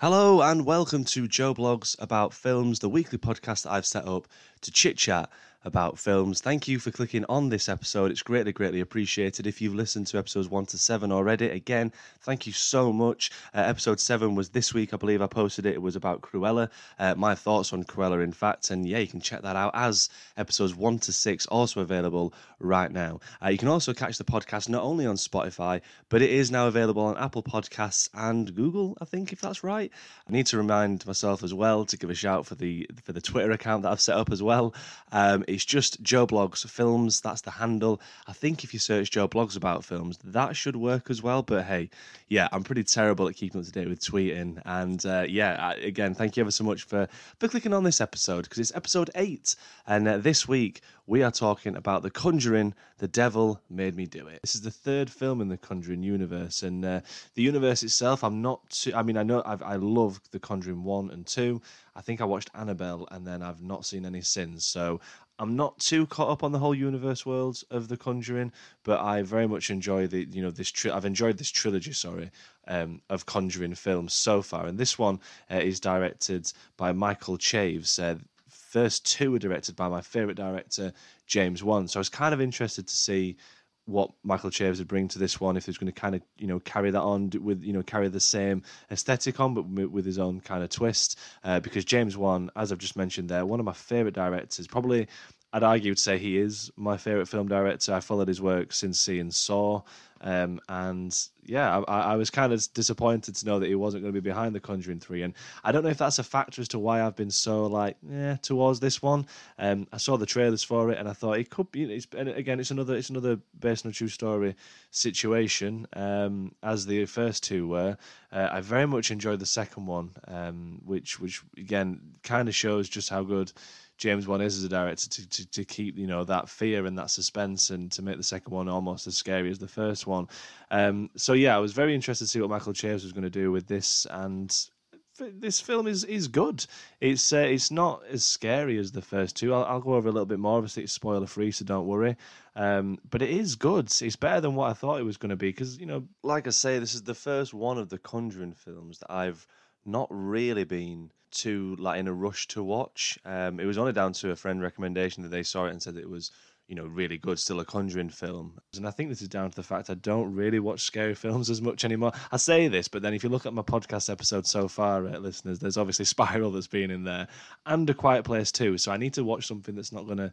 Hello and welcome to Joe Blogs about films, the weekly podcast that I've set up to chit chat about films. Thank you for clicking on this episode. It's greatly, greatly appreciated. If you've listened to episodes one to seven already, again, thank you so much. Uh, episode seven was this week, I believe I posted it. It was about Cruella, uh, my thoughts on Cruella, in fact. And yeah, you can check that out as episodes one to six, also available right now. Uh, you can also catch the podcast not only on Spotify, but it is now available on Apple Podcasts and Google, I think, if that's right. I need to remind myself as well to give a shout for the for the Twitter account that I've set up as well. Um, it's just Joe Blogs Films. That's the handle. I think if you search Joe Blogs about films, that should work as well. But hey, yeah, I'm pretty terrible at keeping up to date with tweeting. And uh, yeah, again, thank you ever so much for for clicking on this episode because it's episode eight, and uh, this week we are talking about The Conjuring. The Devil Made Me Do It. This is the third film in the Conjuring universe, and uh, the universe itself. I'm not. Too, I mean, I know I've, I love The Conjuring one and two. I think I watched Annabelle, and then I've not seen any since. So I'm not too caught up on the whole universe worlds of The Conjuring, but I very much enjoy the you know this. Tri- I've enjoyed this trilogy, sorry, um, of Conjuring films so far, and this one uh, is directed by Michael Chaves. Uh, first two were directed by my favorite director, James Wan. So I was kind of interested to see what Michael Chaves would bring to this one if he's going to kind of you know carry that on with you know carry the same aesthetic on but with his own kind of twist. Uh, because James Wan as I've just mentioned there one of my favorite directors probably I'd argue to say he is my favorite film director. I followed his work since seeing Saw, um, and yeah, I, I, was kind of disappointed to know that he wasn't going to be behind The Conjuring Three. And I don't know if that's a factor as to why I've been so like yeah towards this one. Um, I saw the trailers for it, and I thought it could be. It's, and again, it's another it's another based on a true story situation, um, as the first two were. Uh, I very much enjoyed the second one, um, which which again kind of shows just how good James Wan is as a director to, to, to keep you know that fear and that suspense and to make the second one almost as scary as the first one. Um, so yeah, I was very interested to see what Michael Chaves was going to do with this, and this film is is good. It's uh, it's not as scary as the first two. I'll, I'll go over a little bit more. Obviously, it's spoiler free, so don't worry. Um, but it is good. It's better than what I thought it was going to be because you know, like I say, this is the first one of the Conjuring films that I've not really been too like in a rush to watch. Um, it was only down to a friend recommendation that they saw it and said it was you know really good, still a Conjuring film. And I think this is down to the fact I don't really watch scary films as much anymore. I say this, but then if you look at my podcast episode so far, uh, listeners, there's obviously Spiral that's been in there and A Quiet Place too. So I need to watch something that's not going to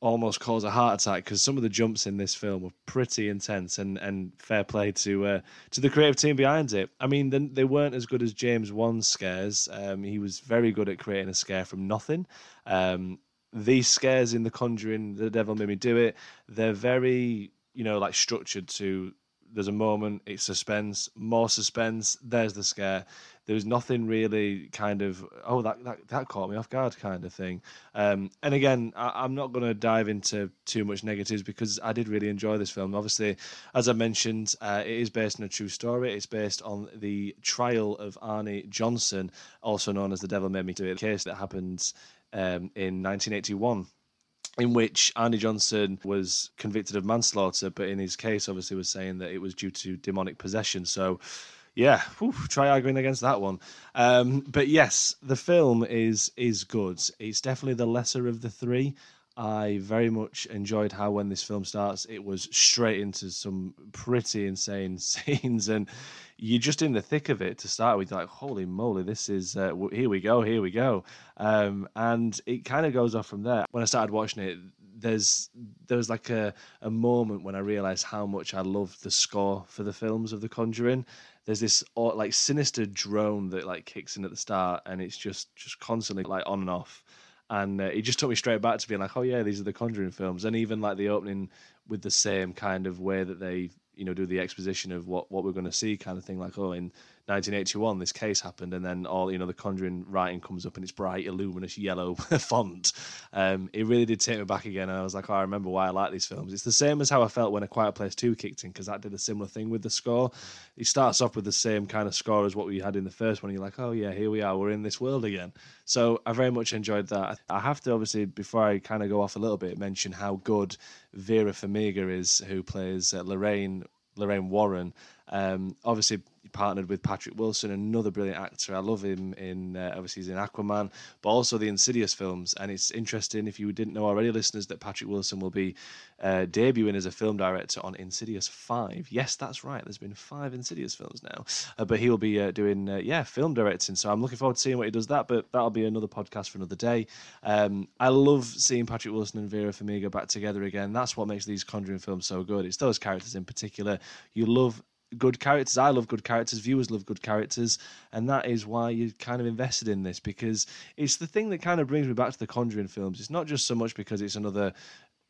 almost cause a heart attack because some of the jumps in this film were pretty intense and and fair play to uh, to the creative team behind it. I mean, they, they weren't as good as James Wan's scares. Um, he was very good at creating a scare from nothing. Um, these scares in The Conjuring, The Devil Made Me Do It, they're very you know like structured to. There's a moment, it's suspense, more suspense. There's the scare there was nothing really kind of oh that that, that caught me off guard kind of thing. Um, and again, I, am not going to dive into too much negatives because I did really enjoy this film. Obviously, as I mentioned, uh, it is based on a true story. It's based on the trial of Arne Johnson, also known as the Devil Made Me Do It, case that happened um, in 1981 in which Arne Johnson was convicted of manslaughter, but in his case, obviously, was saying that it was due to demonic possession. So yeah, whew, try arguing against that one. Um, but yes, the film is is good. It's definitely the lesser of the three. I very much enjoyed how when this film starts, it was straight into some pretty insane scenes, and you're just in the thick of it to start with. Like, holy moly, this is uh, here we go, here we go, um, and it kind of goes off from there. When I started watching it, there's there was like a, a moment when I realized how much I loved the score for the films of The Conjuring there's this like sinister drone that like kicks in at the start, and it's just just constantly like on and off. And uh, it just took me straight back to being like, oh yeah, these are the Conjuring films, and even like the opening with the same kind of way that they you know do the exposition of what what we're going to see, kind of thing. Like oh, in 1981 this case happened and then all you know the conjuring writing comes up in its bright illuminous yellow font. Um, it really did take me back again and i was like oh, i remember why i like these films. It's the same as how i felt when a quiet place 2 kicked in because that did a similar thing with the score. It starts off with the same kind of score as what we had in the first one you're like oh yeah here we are we're in this world again. So i very much enjoyed that. I have to obviously before i kind of go off a little bit mention how good vera farmiga is who plays uh, lorraine lorraine warren. Um, obviously partnered with Patrick Wilson, another brilliant actor. I love him in uh, obviously he's in Aquaman, but also the Insidious films. And it's interesting if you didn't know already, listeners, that Patrick Wilson will be uh, debuting as a film director on Insidious Five. Yes, that's right. There's been five Insidious films now, uh, but he will be uh, doing uh, yeah film directing. So I'm looking forward to seeing what he does that. But that'll be another podcast for another day. Um, I love seeing Patrick Wilson and Vera Farmiga back together again. That's what makes these Conjuring films so good. It's those characters in particular. You love good characters. I love good characters. Viewers love good characters, and that is why you're kind of invested in this because it's the thing that kind of brings me back to the Conjuring films. It's not just so much because it's another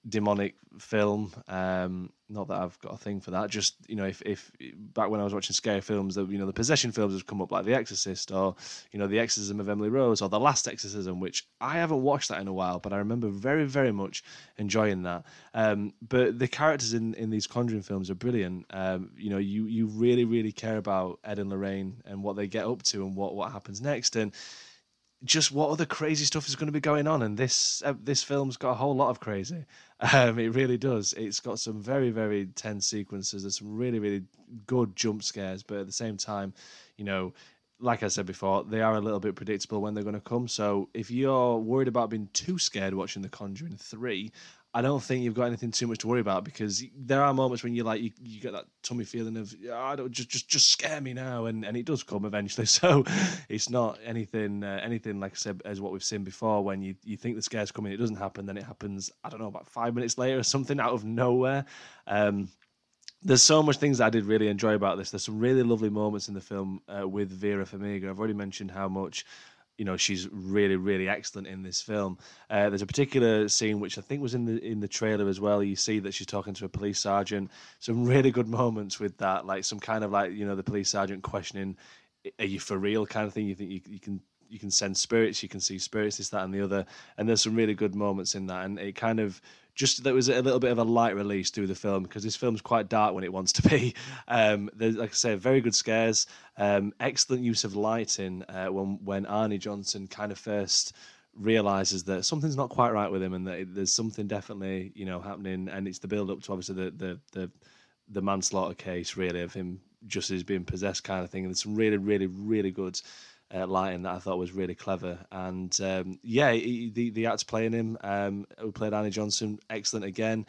demonic film. Um, not that I've got a thing for that. Just you know, if, if back when I was watching scary films, that you know the possession films have come up like The Exorcist or you know The Exorcism of Emily Rose or The Last Exorcism, which I haven't watched that in a while, but I remember very very much enjoying that. Um, but the characters in, in these Conjuring films are brilliant. Um, you know, you you really really care about Ed and Lorraine and what they get up to and what what happens next and just what other crazy stuff is going to be going on and this uh, this film's got a whole lot of crazy. Um, it really does. It's got some very very tense sequences. There's some really really good jump scares but at the same time you know like I said before, they are a little bit predictable when they're going to come. So if you're worried about being too scared watching The Conjuring 3, I don't think you've got anything too much to worry about because there are moments when you like you, you get that tummy feeling of I don't just just just scare me now and, and it does come eventually so it's not anything uh, anything like I said as what we've seen before when you you think the scare's coming it doesn't happen then it happens I don't know about five minutes later or something out of nowhere um, there's so much things I did really enjoy about this. There's some really lovely moments in the film uh, with Vera Farmiga. I've already mentioned how much you know she's really really excellent in this film. Uh, there's a particular scene which i think was in the in the trailer as well. You see that she's talking to a police sergeant. Some really good moments with that like some kind of like you know the police sergeant questioning are you for real? kind of thing. You think you, you can you can send spirits you can see spirits this that and the other and there's some really good moments in that and it kind of just there was a little bit of a light release through the film because this film's quite dark when it wants to be. Um, there's, like I say, very good scares, um, excellent use of lighting uh, when when Arne Johnson kind of first realizes that something's not quite right with him and that there's something definitely you know happening, and it's the build up to obviously the the the, the manslaughter case really of him just as being possessed kind of thing. And there's some really really really good uh, lighting that I thought was really clever. And um, yeah, he, the the actor playing him, um, who played Annie Johnson, excellent again.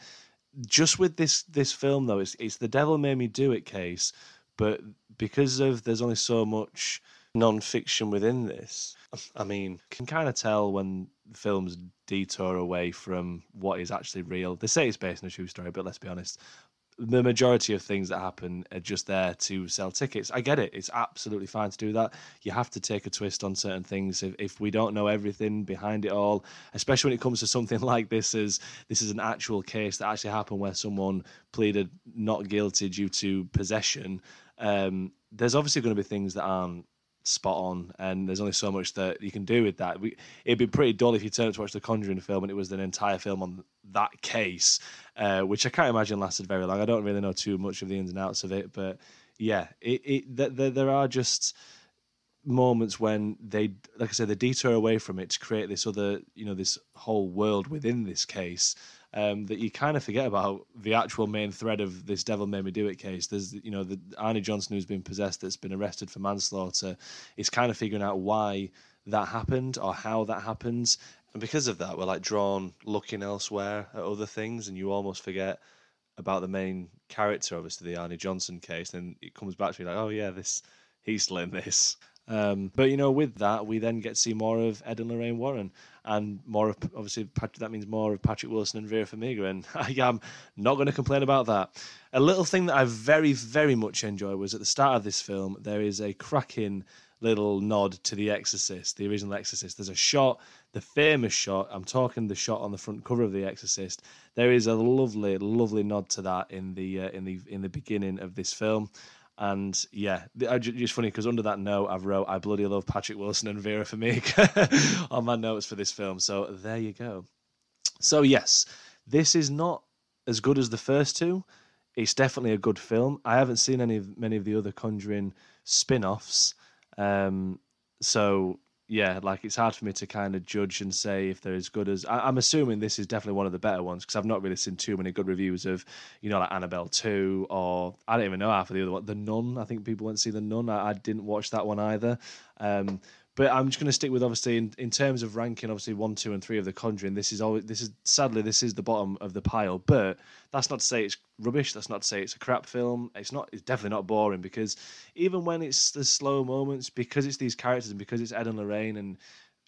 Just with this this film though, it's it's the devil made me do it case, but because of there's only so much non-fiction within this. I mean, can kind of tell when films detour away from what is actually real. They say it's based on a true story, but let's be honest, the majority of things that happen are just there to sell tickets. I get it. It's absolutely fine to do that. You have to take a twist on certain things if, if we don't know everything behind it all, especially when it comes to something like this as this is an actual case that actually happened where someone pleaded not guilty due to possession. Um, there's obviously going to be things that aren't spot on, and there's only so much that you can do with that. We, it'd be pretty dull if you turned to watch the Conjuring film and it was an entire film on that case, uh, which I can't imagine lasted very long. I don't really know too much of the ins and outs of it, but yeah, it, it th- th- there are just moments when they, like I said, they detour away from it to create this other, you know, this whole world within this case um, that you kind of forget about the actual main thread of this "Devil Made Me Do It" case. There's, you know, the Arne Johnson who's been possessed, that's been arrested for manslaughter. It's kind of figuring out why that happened or how that happens, and because of that, we're like drawn looking elsewhere at other things, and you almost forget about the main character, obviously the Arne Johnson case. Then it comes back to you like, oh yeah, this he's still in this. Um, but you know, with that, we then get to see more of Ed and Lorraine Warren, and more of obviously Patrick, that means more of Patrick Wilson and Vera Farmiga, and I am not going to complain about that. A little thing that I very, very much enjoy was at the start of this film, there is a cracking little nod to The Exorcist, the original Exorcist. There's a shot, the famous shot. I'm talking the shot on the front cover of The Exorcist. There is a lovely, lovely nod to that in the uh, in the in the beginning of this film. And yeah, it's funny because under that note, I've wrote I bloody love Patrick Wilson and Vera Farmiga on my notes for this film. So there you go. So yes, this is not as good as the first two. It's definitely a good film. I haven't seen any of many of the other Conjuring spin-offs, um, so yeah, like it's hard for me to kind of judge and say if they're as good as. I, am assuming this is definitely one of the better ones because I've not really seen too many good reviews of, you know, like Annabelle two or I don't even know half of the other one. The Nun. I think people went to see the Nun. I, I didn't watch that one either. Um, but I'm just going to stick with obviously in, in terms of ranking, obviously one, two, and three of the Conjuring. This is always this is sadly this is the bottom of the pile. But that's not to say it's rubbish. That's not to say it's a crap film. It's not. It's definitely not boring because even when it's the slow moments, because it's these characters and because it's Ed and Lorraine and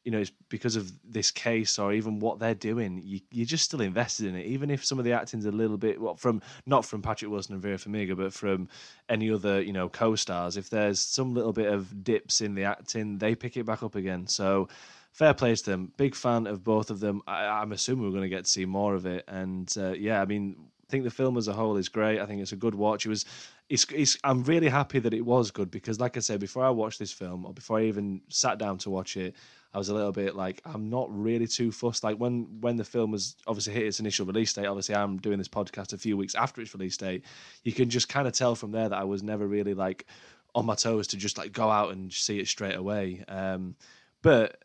you know, it's because of this case or even what they're doing, you, you're just still invested in it. Even if some of the acting's a little bit, well, from not from Patrick Wilson and Vera Farmiga, but from any other, you know, co-stars. If there's some little bit of dips in the acting, they pick it back up again. So fair play to them. Big fan of both of them. I, am assuming we're going to get to see more of it. And uh, yeah, I mean, I think the film as a whole is great. I think it's a good watch. It was, it's, it's, I'm really happy that it was good because, like I said, before I watched this film or before I even sat down to watch it, I was a little bit like I'm not really too fussed. Like when when the film was obviously hit its initial release date. Obviously, I'm doing this podcast a few weeks after its release date. You can just kind of tell from there that I was never really like on my toes to just like go out and see it straight away. Um, but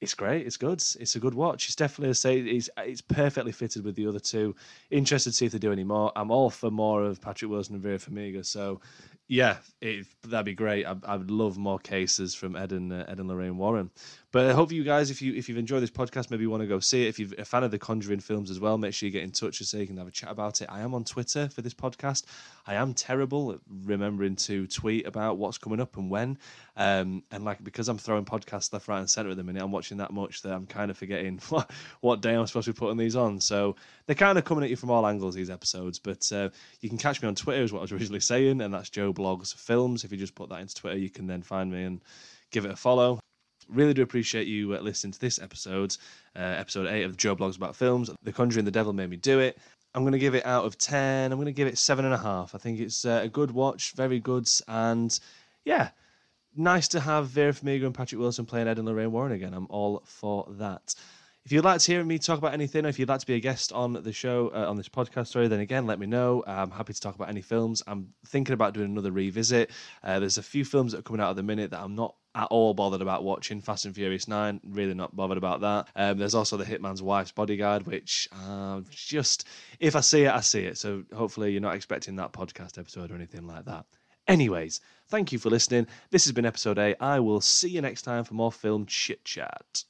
it's great. It's good. It's a good watch. It's definitely a say. It's it's perfectly fitted with the other two. Interested to see if they do any more. I'm all for more of Patrick Wilson and Vera Farmiga. So yeah, it, that'd be great. I, I would love more cases from Ed and uh, Ed and Lorraine Warren. But I hope you guys, if you if you've enjoyed this podcast, maybe you want to go see it. If you're a fan of the Conjuring films as well, make sure you get in touch so you can have a chat about it. I am on Twitter for this podcast. I am terrible at remembering to tweet about what's coming up and when. Um, and like because I'm throwing podcasts left, right, and centre at the minute, I'm watching that much that I'm kind of forgetting what what day I'm supposed to be putting these on. So they're kind of coming at you from all angles these episodes. But uh, you can catch me on Twitter, is what I was originally saying, and that's Joe Blogs Films. If you just put that into Twitter, you can then find me and give it a follow. Really do appreciate you uh, listening to this episode, uh, episode eight of Joe Blogs About Films. The Conjuring, The Devil Made Me Do It. I'm going to give it out of 10. I'm going to give it seven and a half. I think it's uh, a good watch, very good. And yeah, nice to have Vera Farmiga and Patrick Wilson playing Ed and Lorraine Warren again. I'm all for that. If you'd like to hear me talk about anything, or if you'd like to be a guest on the show, uh, on this podcast, sorry, then again, let me know. I'm happy to talk about any films. I'm thinking about doing another revisit. Uh, there's a few films that are coming out at the minute that I'm not at all bothered about watching. Fast and Furious 9, really not bothered about that. Um, there's also The Hitman's Wife's Bodyguard, which uh, just, if I see it, I see it. So hopefully you're not expecting that podcast episode or anything like that. Anyways, thank you for listening. This has been episode 8. I will see you next time for more film chit chat.